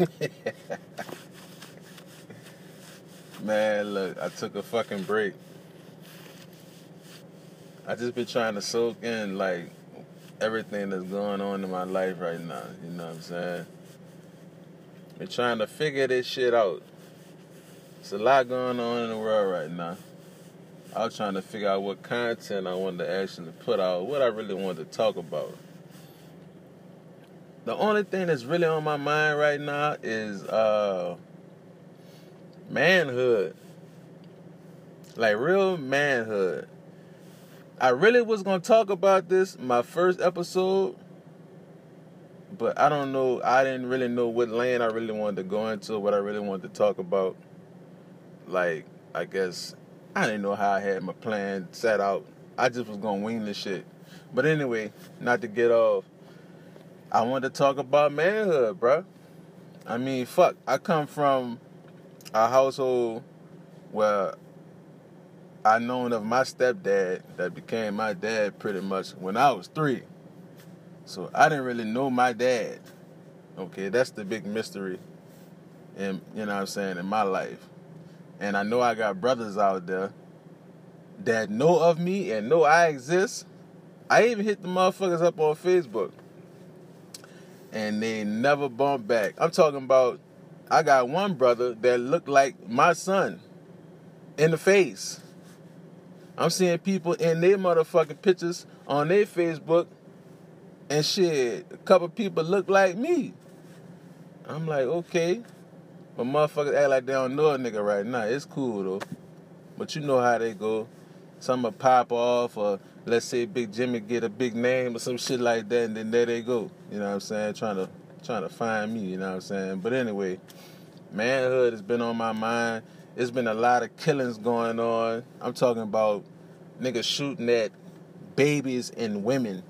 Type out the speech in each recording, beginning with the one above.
Man, look, I took a fucking break. I just been trying to soak in like everything that's going on in my life right now. You know what I'm saying? Been trying to figure this shit out. It's a lot going on in the world right now. I was trying to figure out what content I wanted to actually put out, what I really wanted to talk about. The only thing that's really on my mind right now is uh manhood. Like real manhood. I really was gonna talk about this my first episode, but I don't know. I didn't really know what lane I really wanted to go into, what I really wanted to talk about. Like, I guess I didn't know how I had my plan set out. I just was gonna wing this shit. But anyway, not to get off. I wanted to talk about manhood, bruh. I mean, fuck. I come from a household where I known of my stepdad that became my dad pretty much when I was three. So I didn't really know my dad. Okay, that's the big mystery in you know what I'm saying in my life. And I know I got brothers out there that know of me and know I exist. I even hit the motherfuckers up on Facebook. And they never bump back. I'm talking about I got one brother that looked like my son in the face. I'm seeing people in their motherfucking pictures on their Facebook and shit. A couple people look like me. I'm like, okay. But motherfuckers act like they don't know a nigga right now. It's cool though. But you know how they go. Some will pop off or let's say Big Jimmy get a big name or some shit like that and then there they go. You know what I'm saying? Trying to trying to find me, you know what I'm saying? But anyway, manhood has been on my mind. There's been a lot of killings going on. I'm talking about niggas shooting at babies and women.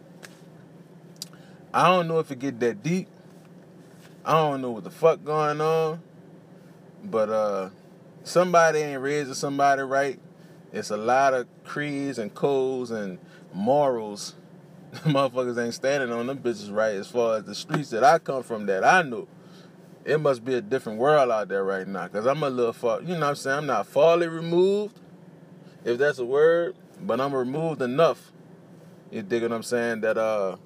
I don't know if it get that deep. I don't know what the fuck going on. But uh somebody ain't raising somebody right. It's a lot of creeds and codes and morals The motherfuckers ain't standing on them bitches right as far as the streets that I come from that I know. It must be a different world out there right now. Cause I'm a little far you know what I'm saying? I'm not farly removed, if that's a word, but I'm removed enough. You dig what I'm saying? That uh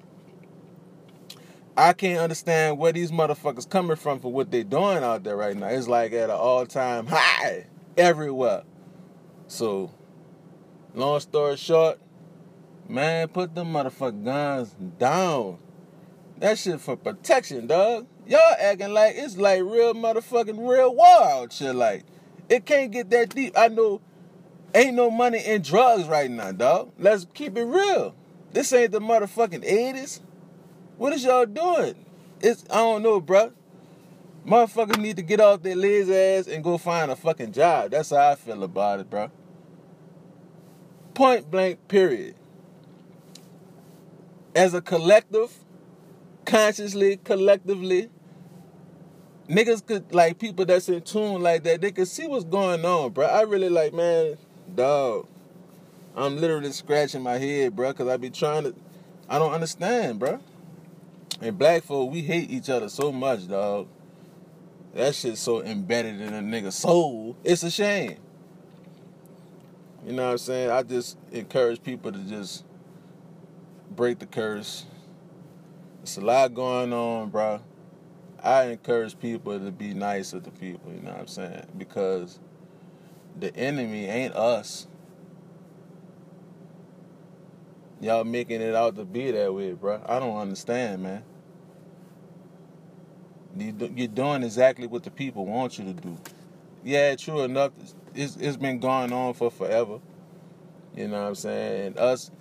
I can't understand where these motherfuckers coming from for what they doing out there right now. It's like at an all time high everywhere. So long story short, Man, put them motherfucking guns down. That shit for protection, dog. Y'all acting like it's like real motherfucking real out shit. Like, it can't get that deep. I know ain't no money in drugs right now, dog. Let's keep it real. This ain't the motherfucking 80s. What is y'all doing? It's I don't know, bruh. Motherfuckers need to get off their lazy ass and go find a fucking job. That's how I feel about it, bro. Point blank, period as a collective, consciously, collectively, niggas could like people that's in tune like that. They could see what's going on, bro. I really like, man, dog. I'm literally scratching my head, bro, because I be trying to. I don't understand, bro. And black folk, we hate each other so much, dog. That shit's so embedded in a nigga's soul. It's a shame. You know what I'm saying? I just encourage people to just break the curse. It's a lot going on, bro. I encourage people to be nicer to the people, you know what I'm saying? Because the enemy ain't us. Y'all making it out to be that way, bro. I don't understand, man. You're doing exactly what the people want you to do. Yeah, true enough, it's, it's been going on for forever. You know what I'm saying? us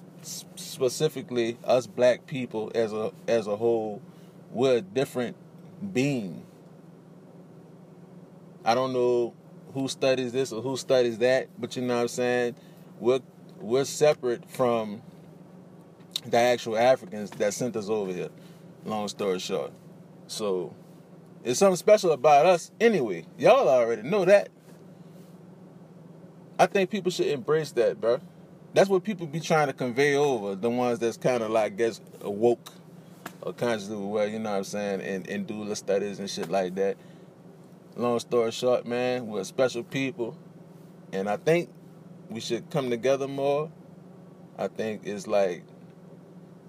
specifically us black people as a as a whole, we're a different being. I don't know who studies this or who studies that, but you know what I'm saying? We're we're separate from the actual Africans that sent us over here. Long story short. So it's something special about us anyway. Y'all already know that. I think people should embrace that, bro. That's what people be trying to convey over. The ones that's kind of like, guess, woke or consciously aware, you know what I'm saying, and, and do the studies and shit like that. Long story short, man, we're special people. And I think we should come together more. I think it's like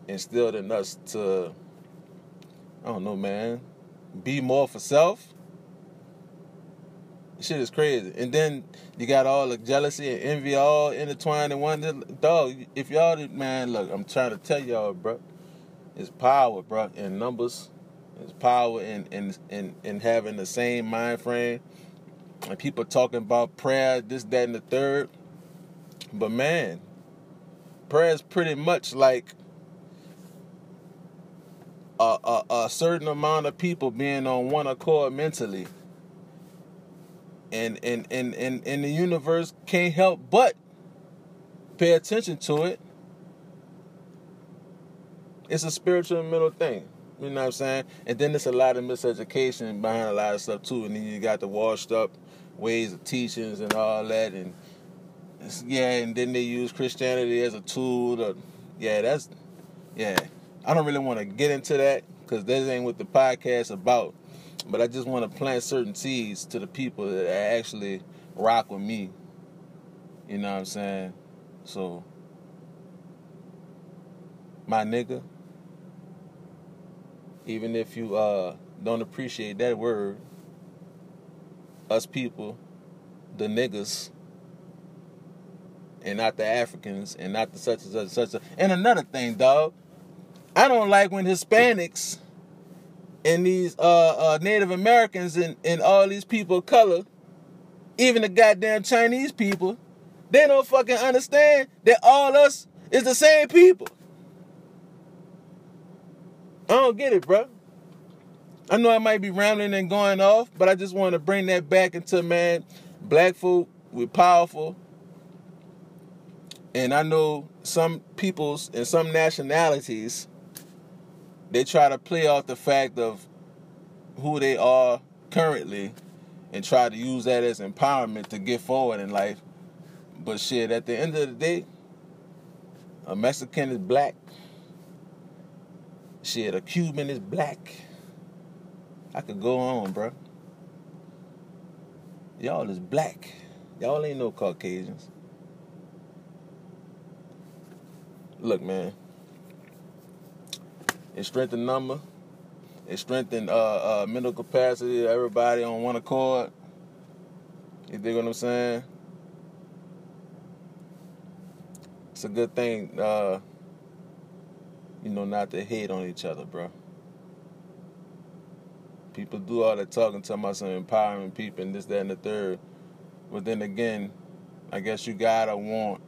instilled in us to, I don't know, man, be more for self. Shit is crazy. And then you got all the jealousy and envy all intertwined in one. Dog, if y'all, man, look, I'm trying to tell y'all, bro. It's power, bro, in numbers. It's power in, in, in, in having the same mind frame. And people talking about prayer, this, that, and the third. But man, prayer is pretty much like a, a, a certain amount of people being on one accord mentally. And, and, and, and, and the universe can't help but pay attention to it. It's a spiritual and mental thing. You know what I'm saying? And then there's a lot of miseducation behind a lot of stuff too. And then you got the washed up ways of teachings and all that. And yeah, and then they use Christianity as a tool to, yeah, that's, yeah. I don't really want to get into that because this ain't what the podcast about. But I just want to plant certain seeds to the people that actually rock with me. You know what I'm saying? So, my nigga, even if you uh, don't appreciate that word, us people, the niggas, and not the Africans, and not the such and such and such. And another thing, dog, I don't like when Hispanics and these uh, uh, Native Americans and, and all these people of color, even the goddamn Chinese people, they don't fucking understand that all us is the same people. I don't get it, bro. I know I might be rambling and going off, but I just want to bring that back into man, black folk, we're powerful. And I know some peoples and some nationalities, they try to play off the fact of who they are currently and try to use that as empowerment to get forward in life. But shit, at the end of the day, a Mexican is black. Shit, a Cuban is black. I could go on, bro. Y'all is black. Y'all ain't no Caucasians. Look, man. It strengthened number. It strengthened uh, uh, mental capacity. Everybody on one accord. You dig what I'm saying? It's a good thing, uh, you know, not to hate on each other, bro. People do all that talking, talking about some empowering people and this, that, and the third. But then again, I guess you gotta want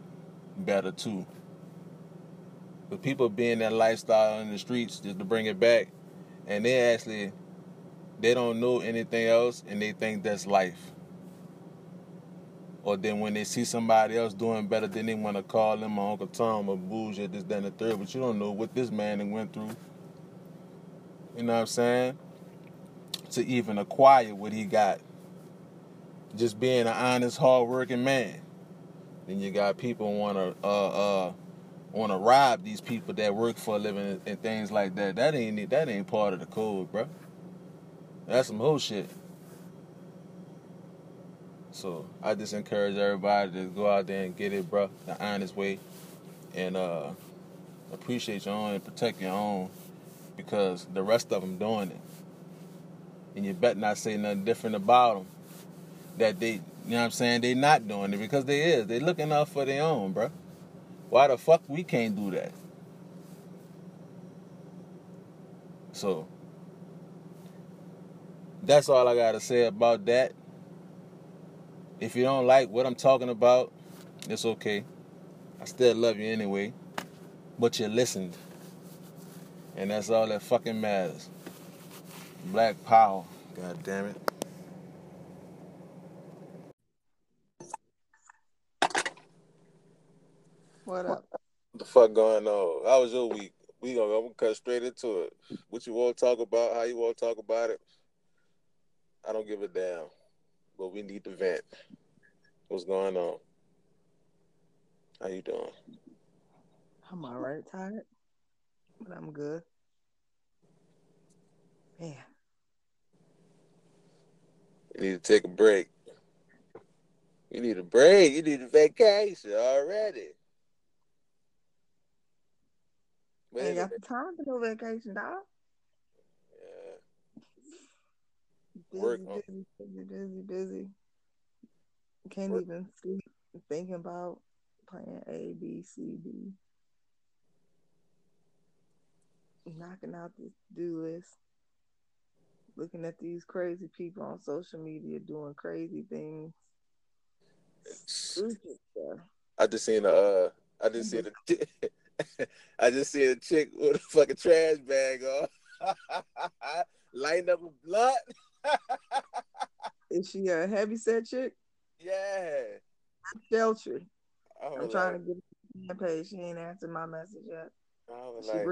better too. But people being that lifestyle in the streets just to bring it back, and they actually they don't know anything else and they think that's life. Or then when they see somebody else doing better, then they want to call them my Uncle Tom or bullshit, this, that, and the third. But you don't know what this man went through. You know what I'm saying? to even acquire what he got. Just being an honest, hardworking man. Then you got people want to uh, uh, want to rob these people that work for a living and things like that. That ain't that ain't part of the code, bro. That's some whole shit. So I just encourage everybody to go out there and get it, bro, the honest way, and uh, appreciate your own and protect your own, because the rest of them doing it and you better not say nothing different about them. That they, you know what I'm saying, they not doing it because they is. They looking out for their own, bro. Why the fuck we can't do that? So, that's all I got to say about that. If you don't like what I'm talking about, it's okay. I still love you anyway. But you listened. And that's all that fucking matters. Black Power. God damn it. What up? What the fuck going on? How was your week? We gonna, I'm gonna cut straight into it. What you want to talk about? How you want to talk about it? I don't give a damn. But we need to vent. What's going on? How you doing? I'm all right, tired, but I'm good. Man. You need to take a break. You need a break. You need a vacation already. Ain't got the time for no vacation, dog. Yeah. Busy, Work, busy, huh? busy, busy, busy. Can't Work. even sleep thinking about playing A, B, C, D. Knocking out this to do list. Looking at these crazy people on social media doing crazy things. Stupid stuff. I just seen a, uh, I just seen a, I just see a chick with a fucking trash bag on, lighting up a blunt. Is she a heavy set chick? yeah. Shelter. I'm was trying to get her page. She ain't answered my message yet. She like,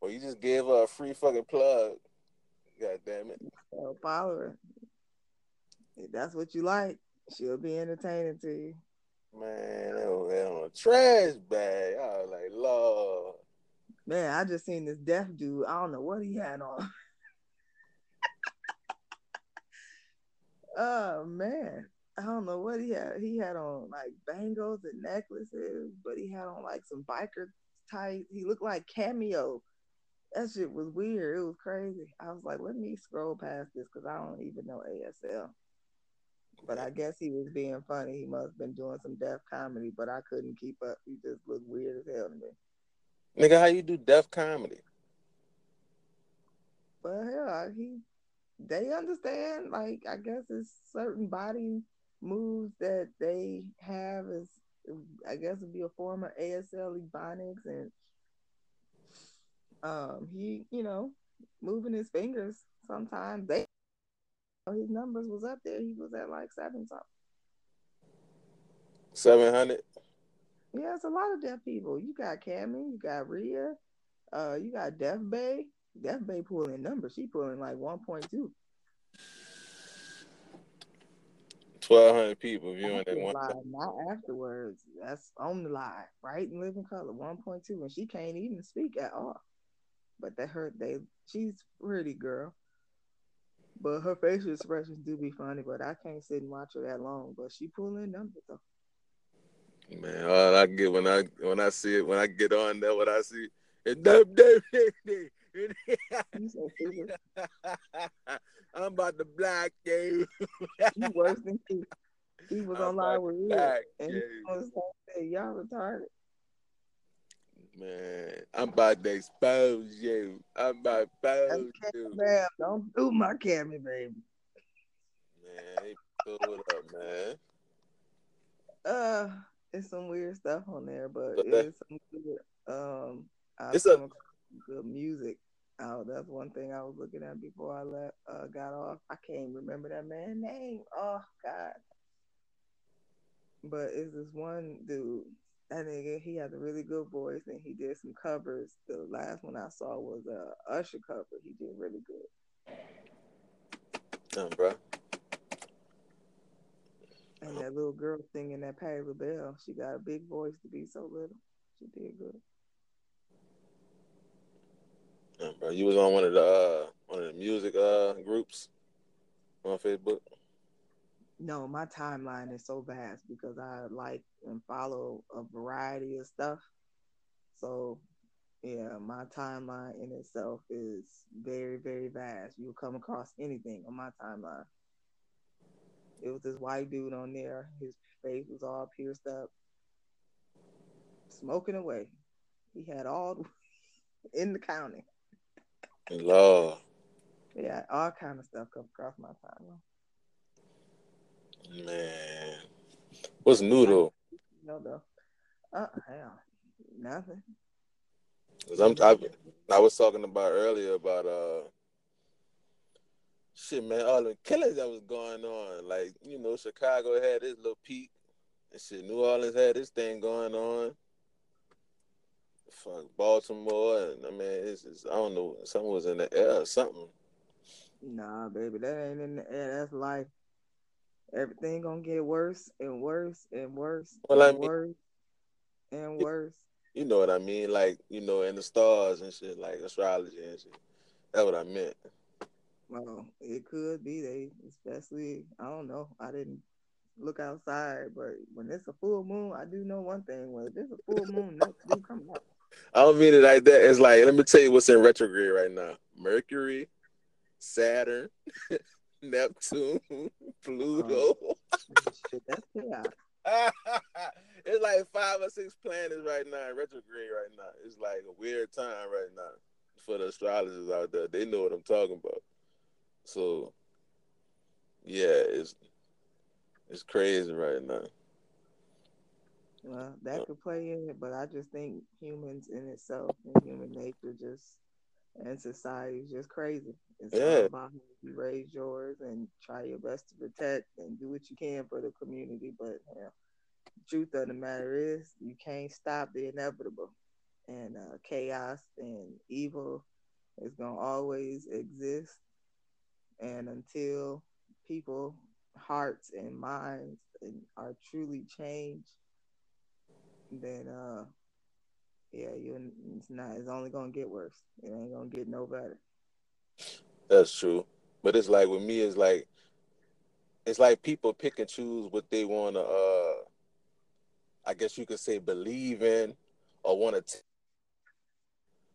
well, you just gave her a free fucking plug. God damn it. So follow her. If that's what you like, she'll be entertaining to you. Man, that was on a trash bag. I was like, Lord. Man, I just seen this deaf dude. I don't know what he had on. oh man. I don't know what he had. He had on like bangles and necklaces, but he had on like some biker tights. He looked like cameo. That shit was weird. It was crazy. I was like, let me scroll past this because I don't even know ASL. But I guess he was being funny. He must have been doing some deaf comedy, but I couldn't keep up. He just looked weird as hell to me. Nigga, how you do deaf comedy? But hell, he they understand. Like I guess it's certain body moves that they have is I guess it'd be a form of ASL ebonics and um he, you know, moving his fingers sometimes they his numbers was up there. He was at like seven something. 700? Yeah, it's a lot of deaf people. You got Cammy, you got Rhea, uh, you got Deaf Bay. Deaf Bay pulling numbers. She pulling like 1.2. 1,200 people viewing that one. live, not afterwards. That's on the live, right? In living color, 1.2, and she can't even speak at all. But that hurt. They, she's pretty girl, but her facial expressions do be funny. But I can't sit and watch her that long. But she pulling numbers though. Man, all I get when I when I see it, when I get on that what I see is dub, dub, You so. I'm about to black you. You worse than she. He was I'm on live with to and he you. was saying, "Y'all retarded." Man, I'm about to expose you. I'm about to expose you. Man, don't do my camera, baby. Man, he pulled up, man. Uh, it's some weird stuff on there, but it's some good. Um, I've It's a- some good music. Oh, that's one thing I was looking at before I left. Uh, got off. I can't remember that man's name. Oh God. But it's this one dude. That nigga, he had a really good voice, and he did some covers. The last one I saw was a Usher cover. He did really good. Damn, bro. And that little girl singing that Patti LaBelle, she got a big voice to be so little. She did good. Damn, bro. You was on one of the uh, one of the music uh groups on Facebook. No, my timeline is so vast because I like and follow a variety of stuff. So, yeah, my timeline in itself is very, very vast. You'll come across anything on my timeline. It was this white dude on there. His face was all pierced up, smoking away. He had all in the county. Lord, Yeah, all kind of stuff come across my timeline. Man. What's new though? No, though. Uh, hell, nothing. 'Cause I'm I, I was talking about earlier about uh shit, man, all the killings that was going on. Like, you know, Chicago had this little peak and shit. New Orleans had this thing going on. Fuck Baltimore and I mean it's just I don't know, something was in the air or something. Nah, baby, that ain't in the air. That's life. Everything gonna get worse and worse and worse Well, I and mean- worse and worse. You know what I mean? Like, you know, in the stars and shit, like astrology and shit. That's what I meant. Well, it could be they, especially I don't know. I didn't look outside, but when it's a full moon, I do know one thing. When it's a full moon, nuts do come out. I don't mean it like that. It's like let me tell you what's in retrograde right now: Mercury, Saturn, Neptune, um, Pluto. Shit, that's chaos. it's like five or six planets right now in retrograde right now. It's like a weird time right now for the astrologers out there. They know what I'm talking about. So yeah, it's it's crazy right now. Well, that could play in it, but I just think humans in itself and human nature just and society is just crazy. It's Yeah. about how you raise yours and try your best to protect and do what you can for the community. But you know, truth of the matter is, you can't stop the inevitable, and uh, chaos and evil is gonna always exist. And until people hearts and minds and are truly changed, then uh yeah, you it's not it's only gonna get worse. It ain't gonna get no better. That's true. But it's like with me, it's like it's like people pick and choose what they want to. uh I guess you could say believe in or want to,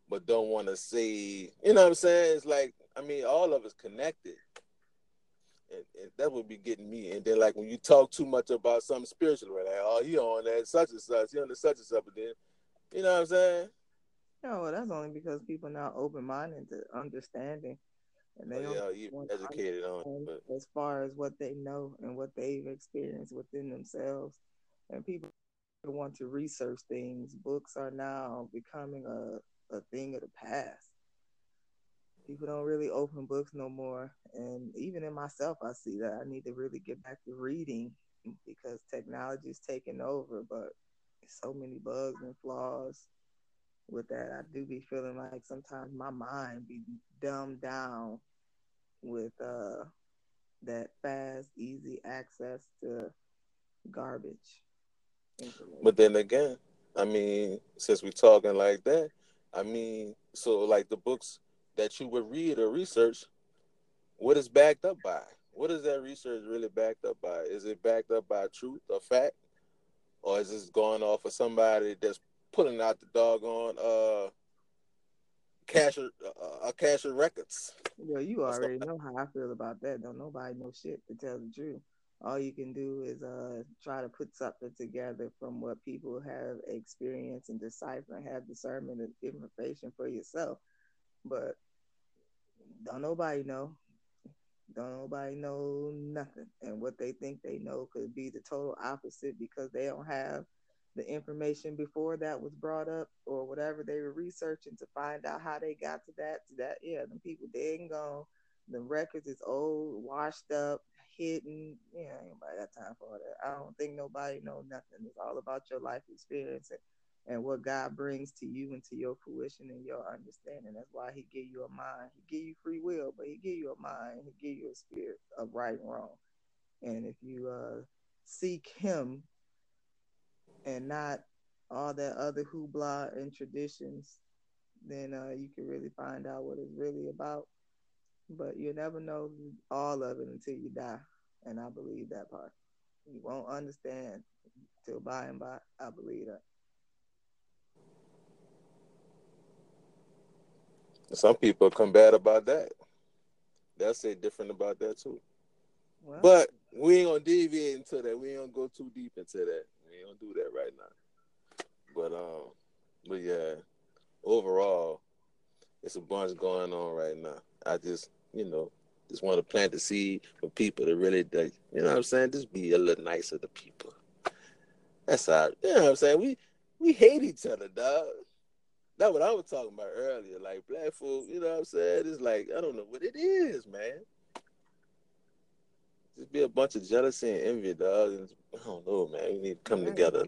but don't want to say. You know what I'm saying? It's like I mean, all of us connected, and, and that would be getting me. And then like when you talk too much about something spiritual, right? like oh, he on that such and such, he on the such and such, but then you know what I'm saying? No, well, that's only because people now open minded to understanding and they Oh, don't yeah, you educated on it, but as far as what they know and what they've experienced within themselves. And people want to research things. Books are now becoming a, a thing of the past. People don't really open books no more. And even in myself, I see that I need to really get back to reading because technology is taking over. But so many bugs and flaws with that. I do be feeling like sometimes my mind be dumbed down with uh that fast, easy access to garbage. But then again, I mean, since we're talking like that, I mean, so like the books that you would read or research, what is backed up by? What is that research really backed up by? Is it backed up by truth or fact? Or is this going off of somebody that's pulling out the doggone uh cache of uh, a cache of records? well, you already know how I feel about that. Don't nobody know shit to tell the truth. All you can do is uh try to put something together from what people have experienced and decipher and have discernment and give information for yourself. But don't nobody know. Don't nobody know nothing. And what they think they know could be the total opposite because they don't have the information before that was brought up or whatever they were researching to find out how they got to that to that. Yeah, the people and gone. The records is old, washed up, hidden. Yeah, ain't nobody got time for all that. I don't think nobody know nothing. It's all about your life experience and, and what God brings to you and to your fruition and your understanding. That's why He give you a mind. He give you free will, but He give you a mind. He give you a spirit of right and wrong. And if you uh, seek Him and not all that other hoopla and traditions, then uh, you can really find out what it's really about. But you'll never know all of it until you die. And I believe that part. You won't understand till by and by. I believe that. Some people come bad about that. They'll say different about that too. But we ain't gonna deviate into that. We ain't gonna go too deep into that. We ain't gonna do that right now. But um, but yeah, overall, it's a bunch going on right now. I just, you know, just want to plant the seed for people to really, like, you know what I'm saying? Just be a little nicer to people. That's how, you know what I'm saying? We we hate each other, dog. That's what I was talking about earlier. Like black folk, you know what I'm saying? It's like I don't know what it is, man. Just be a bunch of jealousy and envy, dog. And I don't know, man. We need to come together.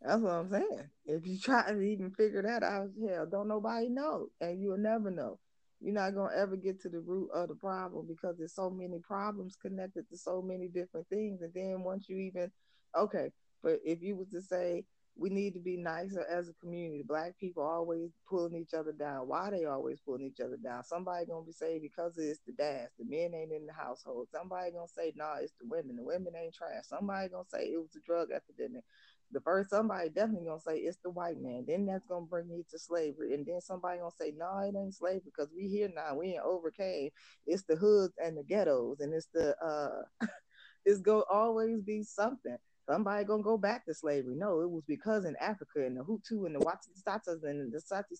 That's what I'm saying. If you try to even figure that out, hell, don't nobody know, and you'll never know. You're not gonna ever get to the root of the problem because there's so many problems connected to so many different things. And then once you even, okay, but if you was to say, we need to be nicer as a community. Black people always pulling each other down. Why they always pulling each other down? Somebody gonna be saying because it's the dads, The men ain't in the household. Somebody gonna say nah, it's the women. The women ain't trash. Somebody gonna say it was a drug epidemic. The first somebody definitely gonna say it's the white man. Then that's gonna bring me to slavery. And then somebody gonna say no, nah, it ain't slavery because we here now. We ain't overcame. It's the hoods and the ghettos, and it's the uh, it's gonna always be something somebody gonna go back to slavery. No, it was because in Africa and the Hutu and the Watsistatas and the Sati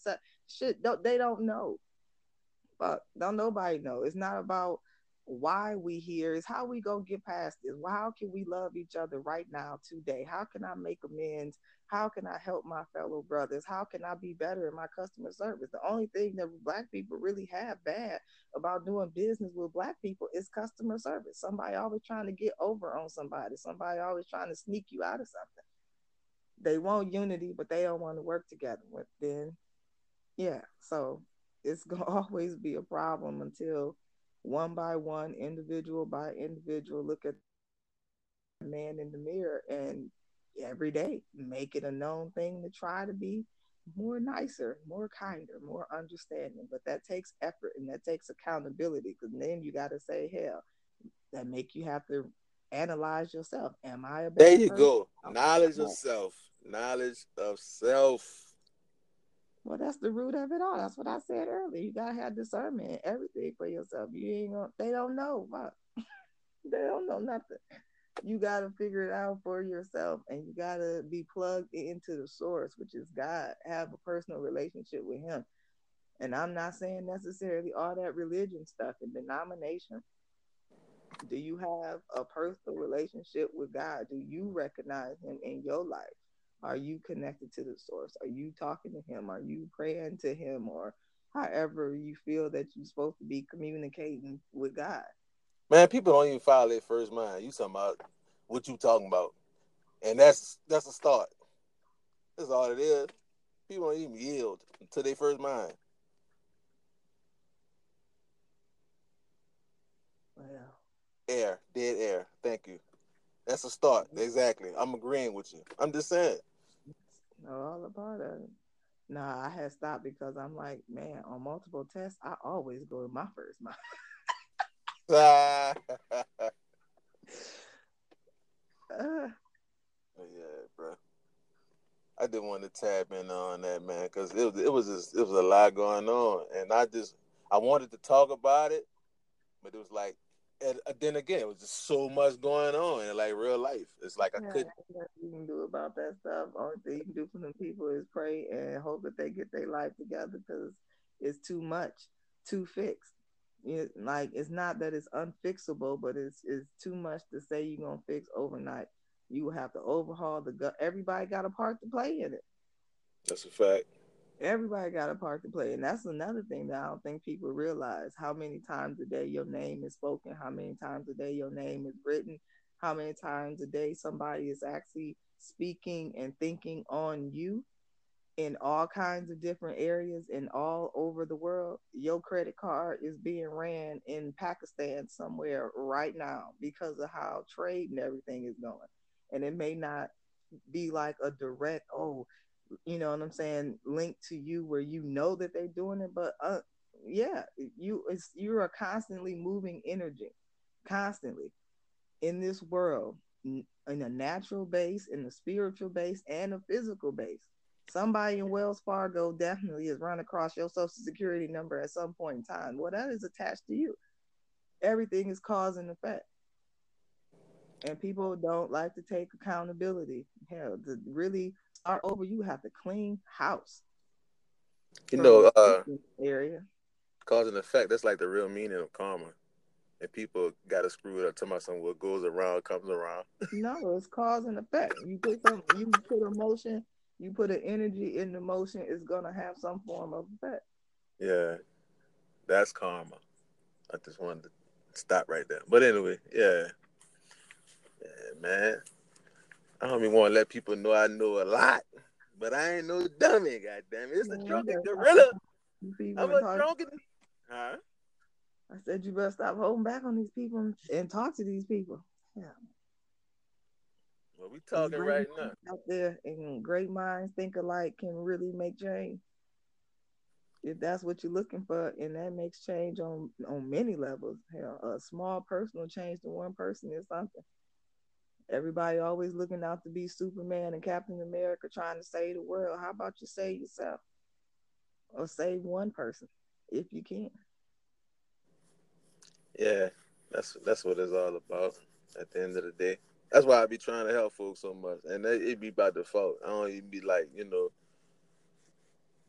shit, don't, they don't know. But don't nobody know. It's not about why we here is how we gonna get past this. How can we love each other right now, today? How can I make amends? How can I help my fellow brothers? How can I be better in my customer service? The only thing that black people really have bad about doing business with black people is customer service. Somebody always trying to get over on somebody. Somebody always trying to sneak you out of something. They want unity, but they don't want to work together. With then, yeah. So it's gonna always be a problem until one by one, individual by individual, look at the man in the mirror and every day make it a known thing to try to be more nicer, more kinder, more understanding. But that takes effort and that takes accountability because then you got to say, hell, that make you have to analyze yourself. Am I a There you person? go. Knowledge of self. Knowledge of self. Well, that's the root of it all. That's what I said earlier. You gotta have discernment, everything for yourself. You ain't gonna. They don't know. they don't know nothing. You gotta figure it out for yourself, and you gotta be plugged into the source, which is God. Have a personal relationship with Him. And I'm not saying necessarily all that religion stuff and denomination. Do you have a personal relationship with God? Do you recognize Him in your life? Are you connected to the source? Are you talking to him? Are you praying to him or however you feel that you're supposed to be communicating with God? Man, people don't even follow their first mind. You talking about what you talking about. And that's that's a start. That's all it is. People don't even yield to their first mind. Well. Air, dead air. Thank you. That's a start. Mm-hmm. Exactly. I'm agreeing with you. I'm just saying know all about it. Nah, I had stopped because I'm like, man, on multiple tests, I always go to my first mind. uh, yeah, bro. I didn't want to tap in on that, man, because it was it was just, it was a lot going on, and I just I wanted to talk about it, but it was like and uh, then again, it was just so much going on in like real life. It's like I yeah, couldn't. you can do about that stuff. Only thing you can do for them people is pray and hope that they get their life together because it's too much too fixed. It, like it's not that it's unfixable, but it's it's too much to say you're gonna fix overnight. You have to overhaul the gut. Everybody got a part to play in it. That's a fact. Everybody got a part to play. And that's another thing that I don't think people realize how many times a day your name is spoken, how many times a day your name is written, how many times a day somebody is actually speaking and thinking on you in all kinds of different areas and all over the world. Your credit card is being ran in Pakistan somewhere right now because of how trade and everything is going. And it may not be like a direct, oh, you know what I'm saying, linked to you where you know that they're doing it, but uh, yeah, you it's you are constantly moving energy, constantly in this world, in a natural base, in a spiritual base, and a physical base. Somebody in Wells Fargo definitely has run across your social security number at some point in time. Well, that is attached to you. Everything is cause and effect. And people don't like to take accountability. Hell, to really start over, you have to clean house. You know, uh, area cause and effect. That's like the real meaning of karma. And people got to screw it up. Talking about something what goes around comes around. no, it's cause and effect. You put some, you put emotion, you put an energy in the motion, it's gonna have some form of effect. Yeah, that's karma. I just wanted to stop right there. But anyway, yeah, yeah, man. I don't even want to let people know I know a lot, but I ain't no dummy. Goddamn it, it's the drunken gorilla. I'm a drunken. Huh? I said you better stop holding back on these people and talk to these people. Yeah. Well, we talking right now. Out there, and great minds think alike can really make change. If that's what you're looking for, and that makes change on on many levels. Hell, a small personal change to one person is something. Everybody always looking out to be Superman and Captain America, trying to save the world. How about you save yourself, or save one person if you can? Yeah, that's that's what it's all about. At the end of the day, that's why I be trying to help folks so much, and it, it be by default. I don't even be like, you know,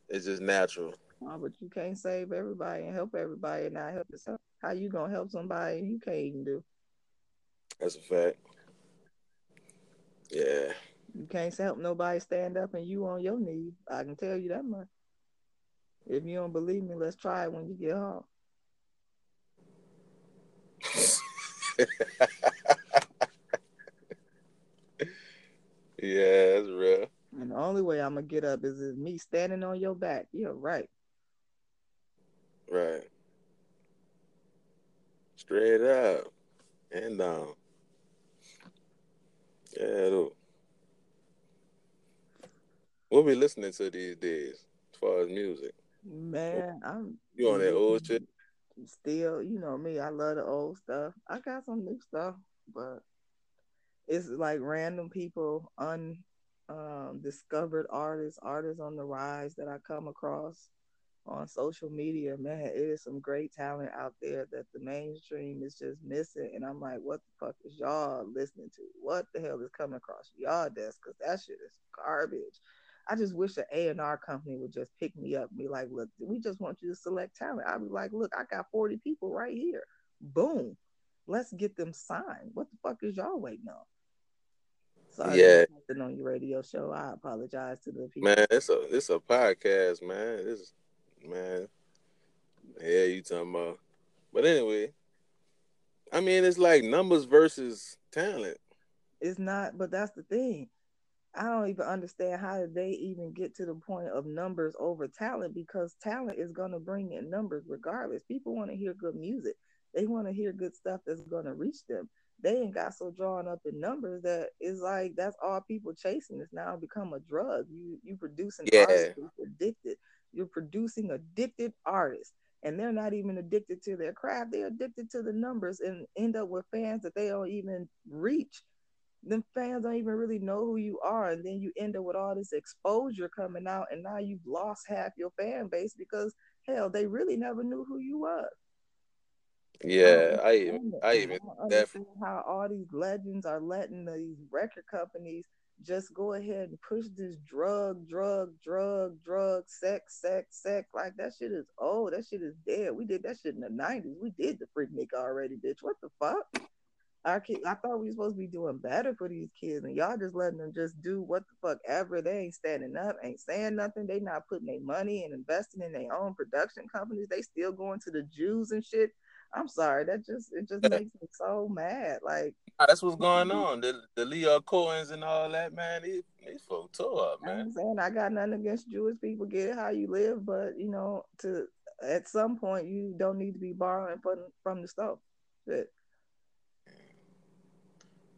it's just natural. Oh, but you can't save everybody and help everybody and not help yourself. How you gonna help somebody you can't even do? That's a fact. Yeah. You can't help nobody stand up and you on your knees. I can tell you that much. If you don't believe me, let's try it when you get home. yeah, that's real. And the only way I'm gonna get up is, me standing on your back. You're right. Right. Straight up and down. Yeah, though. What we listening to these days as far as music? Man, I'm you on that old shit? Still, you know me, I love the old stuff. I got some new stuff, but it's like random people, undiscovered um, artists, artists on the rise that I come across on social media, man, it is some great talent out there that the mainstream is just missing. And I'm like, what the fuck is y'all listening to? What the hell is coming across y'all desk? Because that shit is garbage. I just wish an A&R company would just pick me up and be like, look, we just want you to select talent. I'd be like, look, I got 40 people right here. Boom. Let's get them signed. What the fuck is y'all waiting on? Sorry yeah. on your radio show. I apologize to the people. Man, it's a it's a podcast, man. It's man. Yeah, you talking about. But anyway, I mean, it's like numbers versus talent. It's not, but that's the thing. I don't even understand how did they even get to the point of numbers over talent because talent is going to bring in numbers regardless. People want to hear good music. They want to hear good stuff that's going to reach them. They ain't got so drawn up in numbers that it's like that's all people chasing. It's now become a drug. You you producing yeah. artists addicted. You're producing addicted artists, and they're not even addicted to their craft. They're addicted to the numbers and end up with fans that they don't even reach. Them fans don't even really know who you are, and then you end up with all this exposure coming out, and now you've lost half your fan base because hell, they really never knew who you were. Yeah, I, I even I even I understand how all these legends are letting these record companies just go ahead and push this drug, drug, drug, drug, sex, sex, sex. Like that shit is old. That shit is dead. We did that shit in the nineties. We did the Freaknik already, bitch. What the fuck? Our kid, I thought we were supposed to be doing better for these kids, and y'all just letting them just do what the fuck ever. They ain't standing up, ain't saying nothing. They not putting their money and investing in their own production companies. They still going to the Jews and shit. I'm sorry, that just it just makes me so mad. Like that's what's going mm-hmm. on. The the Lyor Cohens and all that, man. These these folks tore up, man. I'm saying I got nothing against Jewish people. Get it how you live, but you know, to at some point you don't need to be borrowing from from the store. But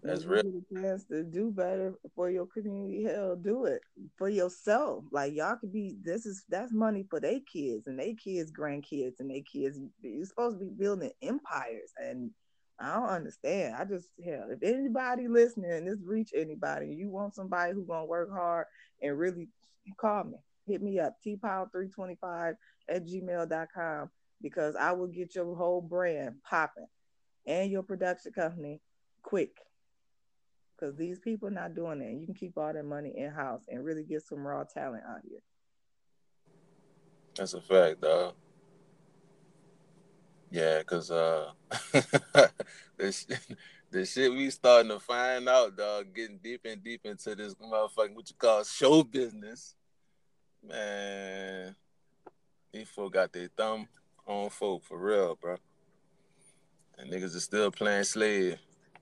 that's real. a chance to do better for your community. Hell, do it for yourself. Like y'all could be. This is that's money for their kids and their kids, grandkids, and their kids. You're supposed to be building empires, and I don't understand. I just hell, if anybody listening this reach anybody, you want somebody who's gonna work hard and really call me. Hit me up, tpower325 at gmail.com because I will get your whole brand popping and your production company quick because these people not doing it. You can keep all that money in house and really get some raw talent out here. That's a fact, dog. Yeah, cause uh, this the shit we starting to find out, dog, getting deep and deep into this motherfucking what you call show business, man. These folk got their thumb on folk for real, bro. And niggas are still playing slave.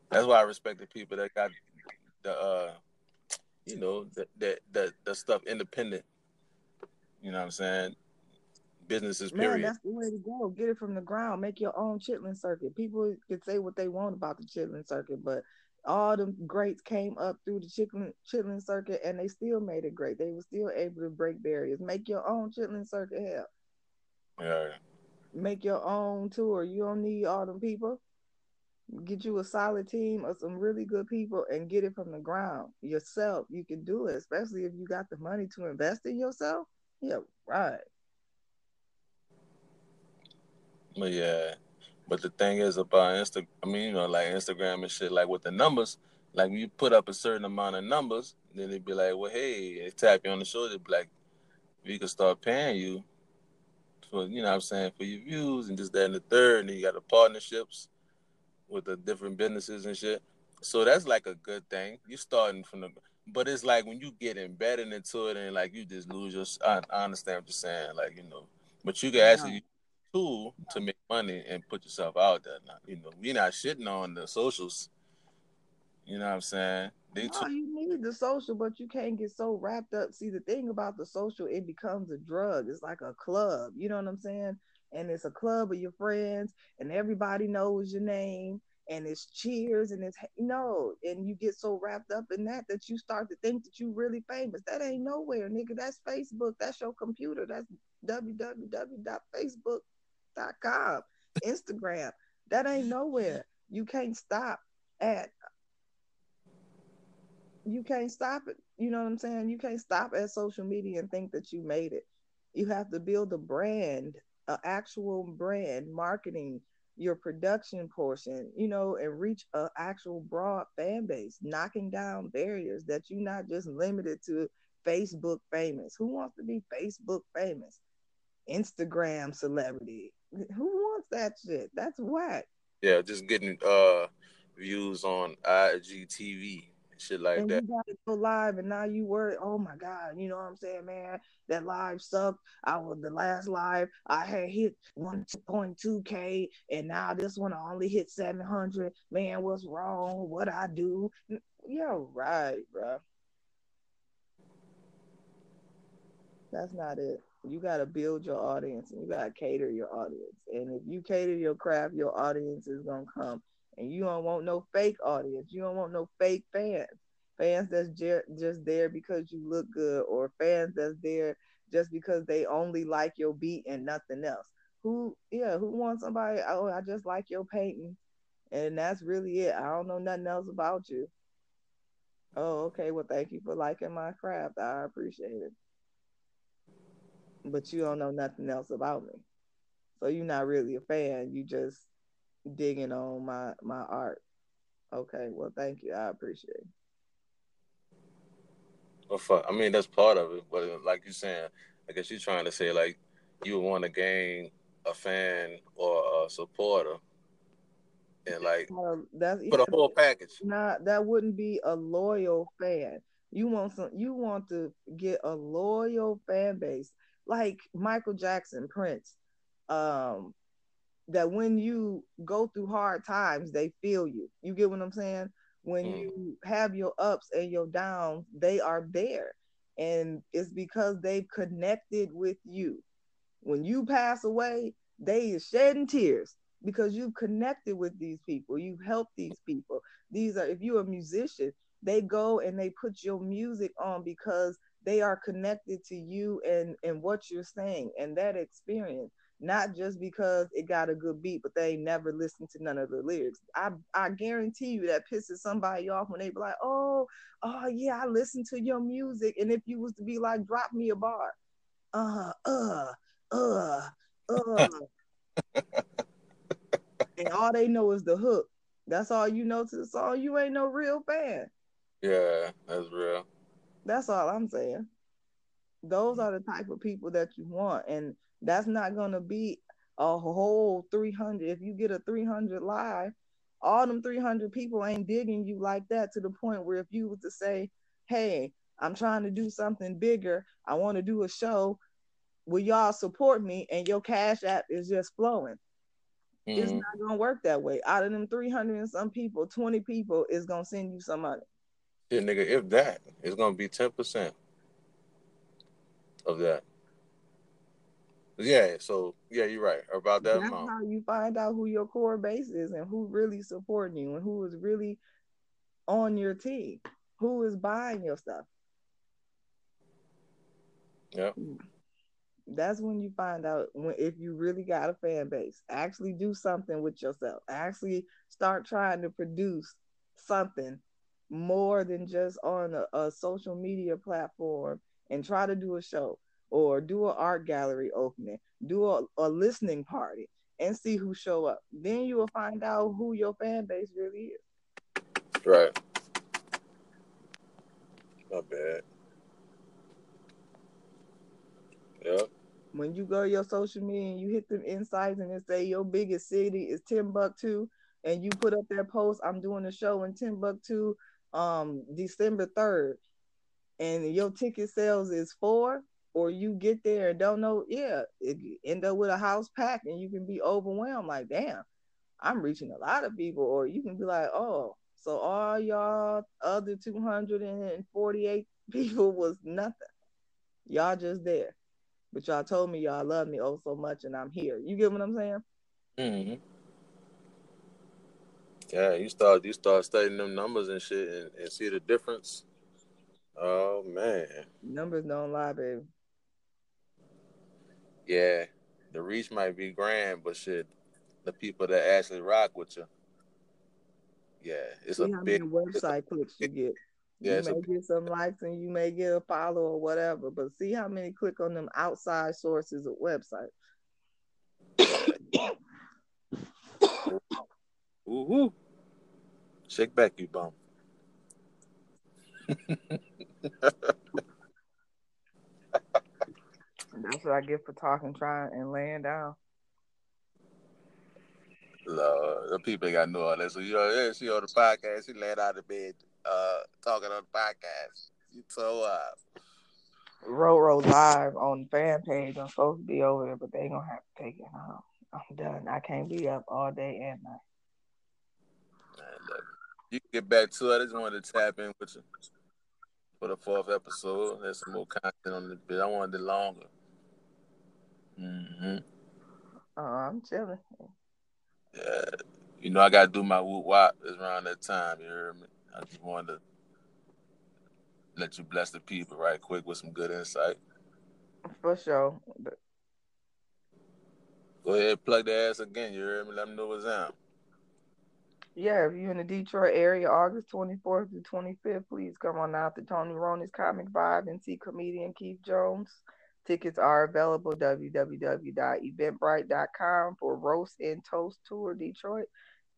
That's why I respect the people that got the uh you know that that that, the stuff independent. You know what I'm saying? Businesses, period. Man, that's the way to go. Get it from the ground. Make your own chitlin circuit. People can say what they want about the chitlin circuit, but all the greats came up through the chitlin chitlin circuit and they still made it great. They were still able to break barriers. Make your own chitlin circuit hell. Yeah. Make your own tour. You don't need all them people. Get you a solid team of some really good people and get it from the ground yourself. You can do it, especially if you got the money to invest in yourself. Yeah, right. But yeah, but the thing is about Insta, I mean, you know, like Instagram and shit, like with the numbers, like you put up a certain amount of numbers, then it'd be like, well, hey, they tap you on the shoulder, be like, we can start paying you for, you know what I'm saying, for your views and just that and the third. And then you got the partnerships with the different businesses and shit. So that's like a good thing. You starting from the, but it's like when you get embedded into it and like you just lose your. I, I understand what you're saying, like you know, but you can actually tool to make money and put yourself out there. Now, you know, we're not shitting on the socials. You know what I'm saying? They no, you need the social, but you can't get so wrapped up. See, the thing about the social, it becomes a drug. It's like a club. You know what I'm saying? And it's a club of your friends, and everybody knows your name, and it's cheers, and it's know, and you get so wrapped up in that that you start to think that you really famous. That ain't nowhere, nigga. That's Facebook. That's your computer. That's www.facebook com, Instagram. That ain't nowhere. You can't stop at you can't stop it. You know what I'm saying? You can't stop at social media and think that you made it. You have to build a brand, an actual brand, marketing your production portion, you know, and reach an actual broad fan base, knocking down barriers that you're not just limited to Facebook famous. Who wants to be Facebook famous? Instagram celebrity. Who wants that shit? That's whack. Yeah, just getting uh views on IGTV shit like and that. You gotta go live, and now you worry. Oh my god, you know what I'm saying, man? That live sucked. I was the last live. I had hit 1.2k, and now this one I only hit 700. Man, what's wrong? What I do? Yeah, right, bro. That's not it you got to build your audience and you got to cater your audience. And if you cater your craft, your audience is going to come. And you don't want no fake audience. You don't want no fake fans. Fans that's just there because you look good or fans that's there just because they only like your beat and nothing else. Who, yeah, who wants somebody? Oh, I just like your painting. And that's really it. I don't know nothing else about you. Oh, okay. Well, thank you for liking my craft. I appreciate it but you don't know nothing else about me. So you're not really a fan. You just digging on my my art. Okay, well, thank you. I appreciate it. Well, fuck. I mean, that's part of it. But like you're saying, I guess you're trying to say like you want to gain a fan or a supporter, and like uh, that's for the whole package. Not that wouldn't be a loyal fan. You want some. You want to get a loyal fan base like Michael Jackson, Prince, um, that when you go through hard times, they feel you. You get what I'm saying? When mm. you have your ups and your downs, they are there. And it's because they've connected with you. When you pass away, they is shedding tears because you've connected with these people. You've helped these people. These are, if you're a musician, they go and they put your music on because they are connected to you and and what you're saying and that experience not just because it got a good beat, but they never listened to none of the lyrics. I I guarantee you that pisses somebody off when they be like, oh, oh yeah, I listen to your music. And if you was to be like, drop me a bar, uh, uh, uh, uh, and all they know is the hook. That's all you know to the song. You ain't no real fan. Yeah, that's real. That's all I'm saying. Those are the type of people that you want, and that's not gonna be a whole 300. If you get a 300 live, all them 300 people ain't digging you like that to the point where if you were to say, "Hey, I'm trying to do something bigger. I want to do a show. Will y'all support me?" and your cash app is just flowing. Mm-hmm. It's not gonna work that way. Out of them 300 and some people, 20 people is gonna send you some money. Yeah, nigga, if that, it's gonna be ten percent of that. Yeah, so yeah, you're right about that That's amount. how you find out who your core base is and who really supporting you and who is really on your team? Who is buying your stuff? Yeah. Hmm. That's when you find out when if you really got a fan base. Actually do something with yourself. Actually start trying to produce something more than just on a, a social media platform and try to do a show or do an art gallery opening, do a, a listening party and see who show up. Then you will find out who your fan base really is. Right. Not bad. Yep. When you go to your social media and you hit them insights and it say your biggest city is Timbuktu, and you put up that post, I'm doing a show in Timbuktu um December 3rd, and your ticket sales is four, or you get there and don't know, yeah, if you end up with a house pack and you can be overwhelmed, like, damn, I'm reaching a lot of people, or you can be like, oh, so all y'all other 248 people was nothing. Y'all just there. But y'all told me y'all love me oh so much and I'm here. You get what I'm saying? Mm-hmm. Yeah, you start you start studying them numbers and shit and, and see the difference. Oh man. Numbers don't lie, baby. Yeah. The reach might be grand, but shit, the people that actually rock with you. Yeah, it's See a how big many website clicks you get. Yeah, you it's a- may get some likes and you may get a follow or whatever, but see how many click on them outside sources of website. Ooh, woo. Shake back, you bum. That's what I get for talking, trying, and laying down. Lord, the people ain't got no know all that. So you know, yeah, she on the podcast. She laid out of bed, uh, talking on the podcast. You so uh, Roro live on the fan page. I'm supposed to be over there, but they gonna have to take it home. I'm done. I can't be up all day and night. you can get back to it. I just wanted to tap in with you for the fourth episode. There's some more content on the bit. I wanted it longer. Hmm Uh, I'm chilling. Yeah, you know I gotta do my whoop wop. It's around that time. You heard me? I just wanted to let you bless the people right quick with some good insight. For sure. Go ahead, plug the ass again. You heard me? Let them know what's out. yeah, if you're in the Detroit area, August 24th to 25th, please come on out to Tony Roney's Comic Vibe and see comedian Keith Jones. Tickets are available www.eventbrite.com for Roast and Toast Tour Detroit.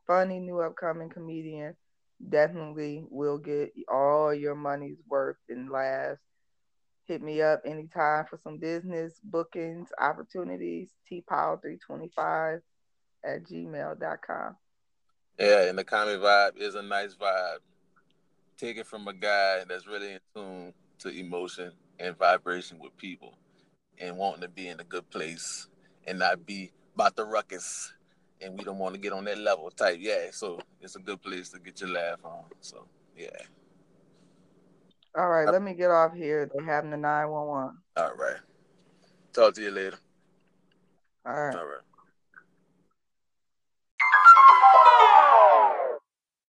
Funny new upcoming comedian. Definitely will get all your money's worth and laughs. Hit me up anytime for some business bookings, opportunities. tpower325 at gmail.com. Yeah, and the comedy vibe is a nice vibe. Take it from a guy that's really in tune to emotion and vibration with people and wanting to be in a good place and not be about the ruckus. And we don't want to get on that level type. Yeah, so it's a good place to get your laugh on. So, yeah. All right, let me get off here. They're having the 911. All right. Talk to you later. All right. All right.